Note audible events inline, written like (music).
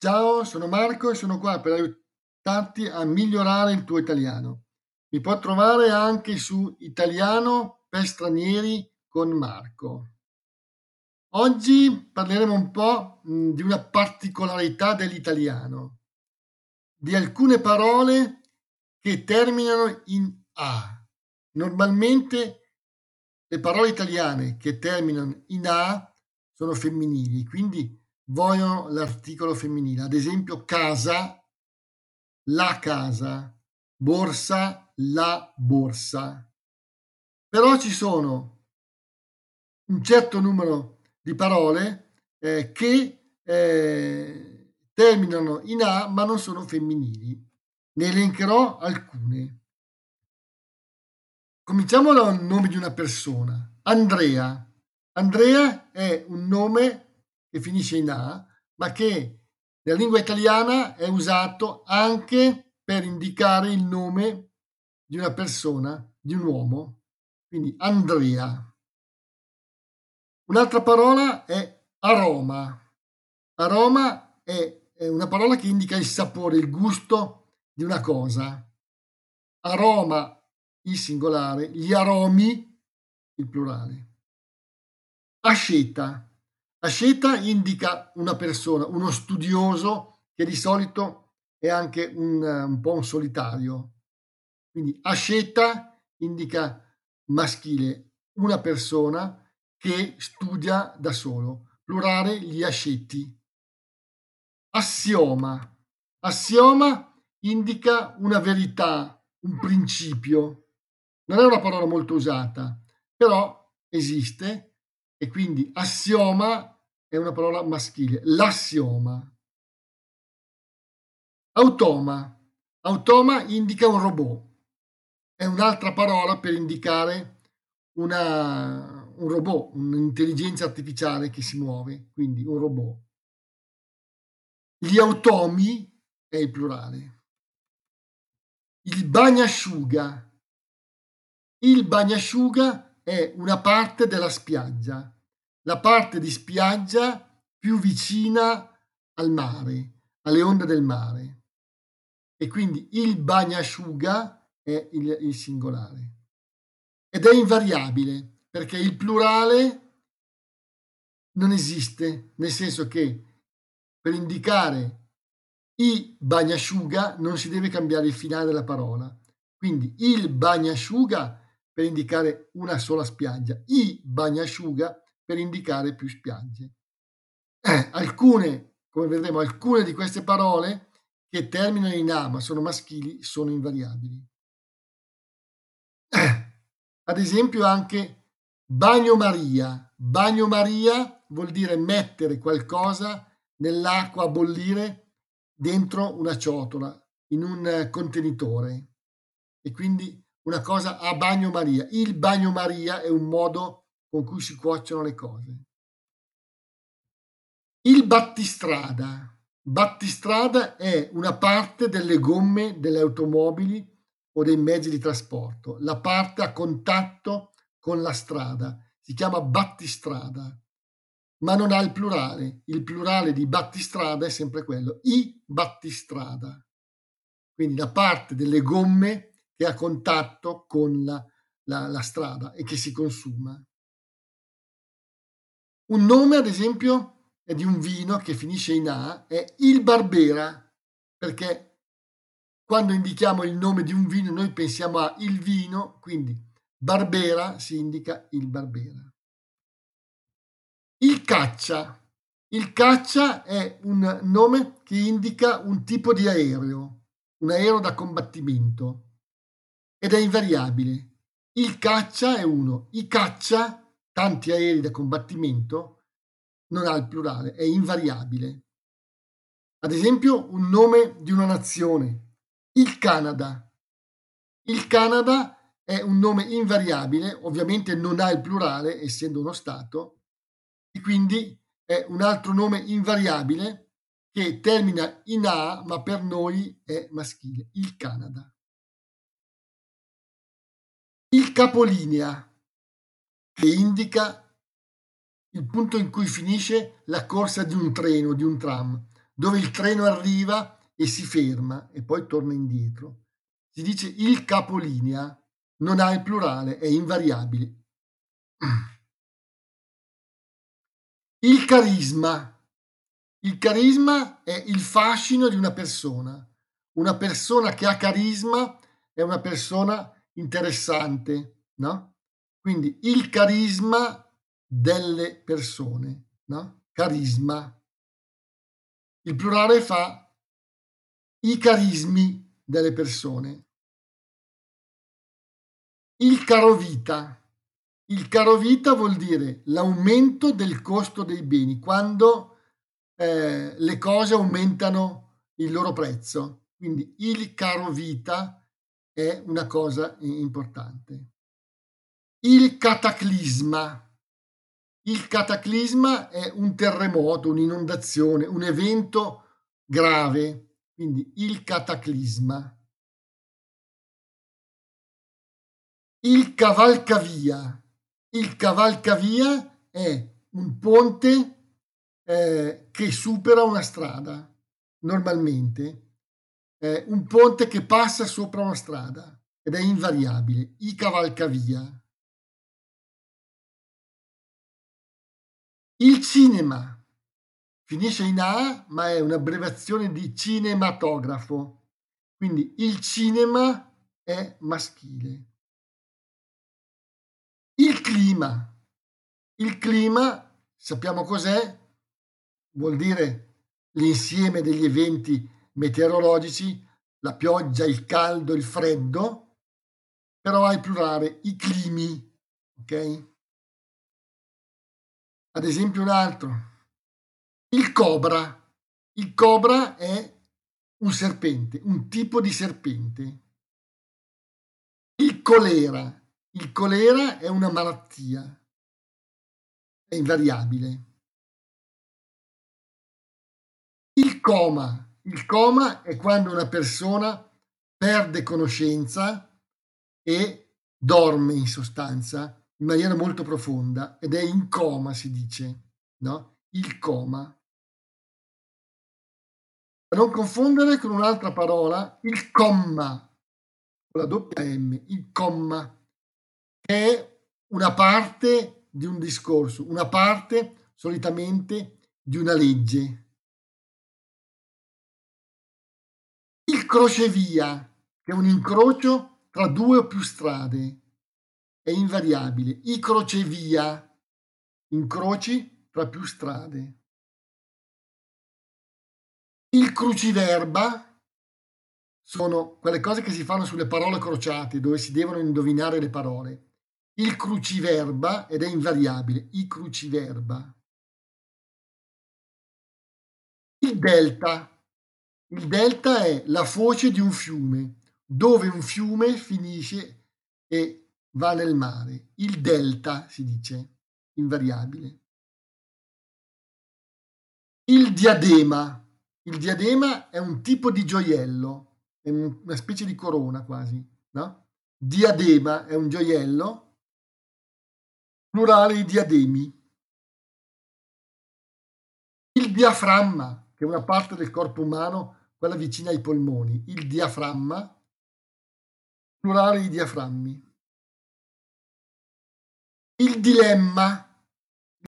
Ciao, sono Marco e sono qua per aiutarti a migliorare il tuo italiano. Mi puoi trovare anche su Italiano per stranieri con Marco. Oggi parleremo un po' di una particolarità dell'italiano, di alcune parole che terminano in A. Normalmente le parole italiane che terminano in A sono femminili, quindi vogliono l'articolo femminile. Ad esempio casa, la casa, borsa, la borsa. Però ci sono un certo numero di parole eh, che eh, terminano in A ma non sono femminili. Ne elencherò alcune. Cominciamo dal nome di una persona. Andrea. Andrea è un nome che finisce in A, ma che nella lingua italiana è usato anche per indicare il nome di una persona, di un uomo. Quindi Andrea. Un'altra parola è aroma. Aroma è, è una parola che indica il sapore, il gusto di una cosa. Aroma, il singolare, gli aromi, il plurale. Asceta Asceta indica una persona, uno studioso che di solito è anche un, un po' un solitario. Quindi asceta indica maschile, una persona che studia da solo, plurale gli asceti. Assioma. Assioma indica una verità, un principio. Non è una parola molto usata, però esiste e quindi assioma è una parola maschile, l'assioma. Automa. Automa indica un robot. È un'altra parola per indicare una, un robot, un'intelligenza artificiale che si muove, quindi un robot. Gli automi è il plurale. Il bagnasciuga. Il bagnasciuga è una parte della spiaggia, la parte di spiaggia più vicina al mare, alle onde del mare. E quindi il bagnasciuga è il, il singolare. Ed è invariabile perché il plurale non esiste, nel senso che per indicare i bagnasciuga non si deve cambiare il finale della parola. Quindi il bagnasciuga per indicare una sola spiaggia, i bagnasciuga per indicare più spiagge. Eh, alcune, come vedremo, alcune di queste parole che terminano in A ma sono maschili sono invariabili. Eh, ad esempio anche bagnomaria. Bagnomaria vuol dire mettere qualcosa nell'acqua a bollire dentro una ciotola, in un contenitore. E quindi una cosa a bagnomaria. Il bagnomaria è un modo con cui si cuociono le cose. Il battistrada. Battistrada è una parte delle gomme delle automobili o dei mezzi di trasporto, la parte a contatto con la strada. Si chiama battistrada, ma non ha il plurale. Il plurale di battistrada è sempre quello, i battistrada. Quindi la parte delle gomme che ha contatto con la, la, la strada e che si consuma. Un nome, ad esempio, è di un vino che finisce in A, è il Barbera, perché quando indichiamo il nome di un vino noi pensiamo a il vino, quindi Barbera si indica il Barbera. Il caccia. Il caccia è un nome che indica un tipo di aereo, un aereo da combattimento ed è invariabile. Il caccia è uno, i caccia, tanti aerei da combattimento, non ha il plurale, è invariabile. Ad esempio, un nome di una nazione, il Canada. Il Canada è un nome invariabile, ovviamente non ha il plurale, essendo uno Stato, e quindi è un altro nome invariabile che termina in A, ma per noi è maschile, il Canada. Il capolinea, che indica il punto in cui finisce la corsa di un treno, di un tram. dove il treno arriva e si ferma e poi torna indietro. Si dice il capolinea, non ha il plurale, è invariabile. (clears throat) Il carisma. Il carisma è il fascino di una persona. Una persona che ha carisma è una persona interessante, no? Quindi il carisma delle persone, no? Carisma. Il plurale fa i carismi delle persone. Il carovita. Il carovita vuol dire l'aumento del costo dei beni, quando eh, le cose aumentano il loro prezzo. Quindi il carovita è una cosa importante. Il cataclisma. Il cataclisma è un terremoto, un'inondazione, un evento grave, quindi il cataclisma. Il cavalcavia. Il cavalcavia è un ponte eh, che supera una strada, normalmente. È un ponte che passa sopra una strada ed è invariabile. I cavalcavia. Il cinema finisce in A, ma è un'abbreviazione di cinematografo. Quindi il cinema è maschile. Il clima. Il clima, sappiamo cos'è? Vuol dire l'insieme degli eventi meteorologici, la pioggia, il caldo, il freddo, però il plurale, i climi, ok? Ad esempio un altro, il cobra. Il cobra è un serpente, un tipo di serpente. Il colera. Il colera è una malattia, è invariabile. Il coma. Il coma è quando una persona perde conoscenza e dorme in sostanza in maniera molto profonda ed è in coma, si dice, no? Il coma. Da non confondere con un'altra parola, il comma, con la doppia M, il comma, che è una parte di un discorso, una parte solitamente di una legge. Il crocevia, che è un incrocio tra due o più strade è invariabile. I crocevia, incroci tra più strade. Il cruciverba sono quelle cose che si fanno sulle parole crociate, dove si devono indovinare le parole. Il cruciverba, ed è invariabile, i cruciverba. Il delta. Il delta è la foce di un fiume, dove un fiume finisce e va nel mare. Il delta si dice, invariabile. Il diadema. Il diadema è un tipo di gioiello, è una specie di corona quasi, no? Diadema è un gioiello, plurale i diademi. Il diaframma, che è una parte del corpo umano, quella vicina ai polmoni. Il diaframma, plurale i diaframmi. Il dilemma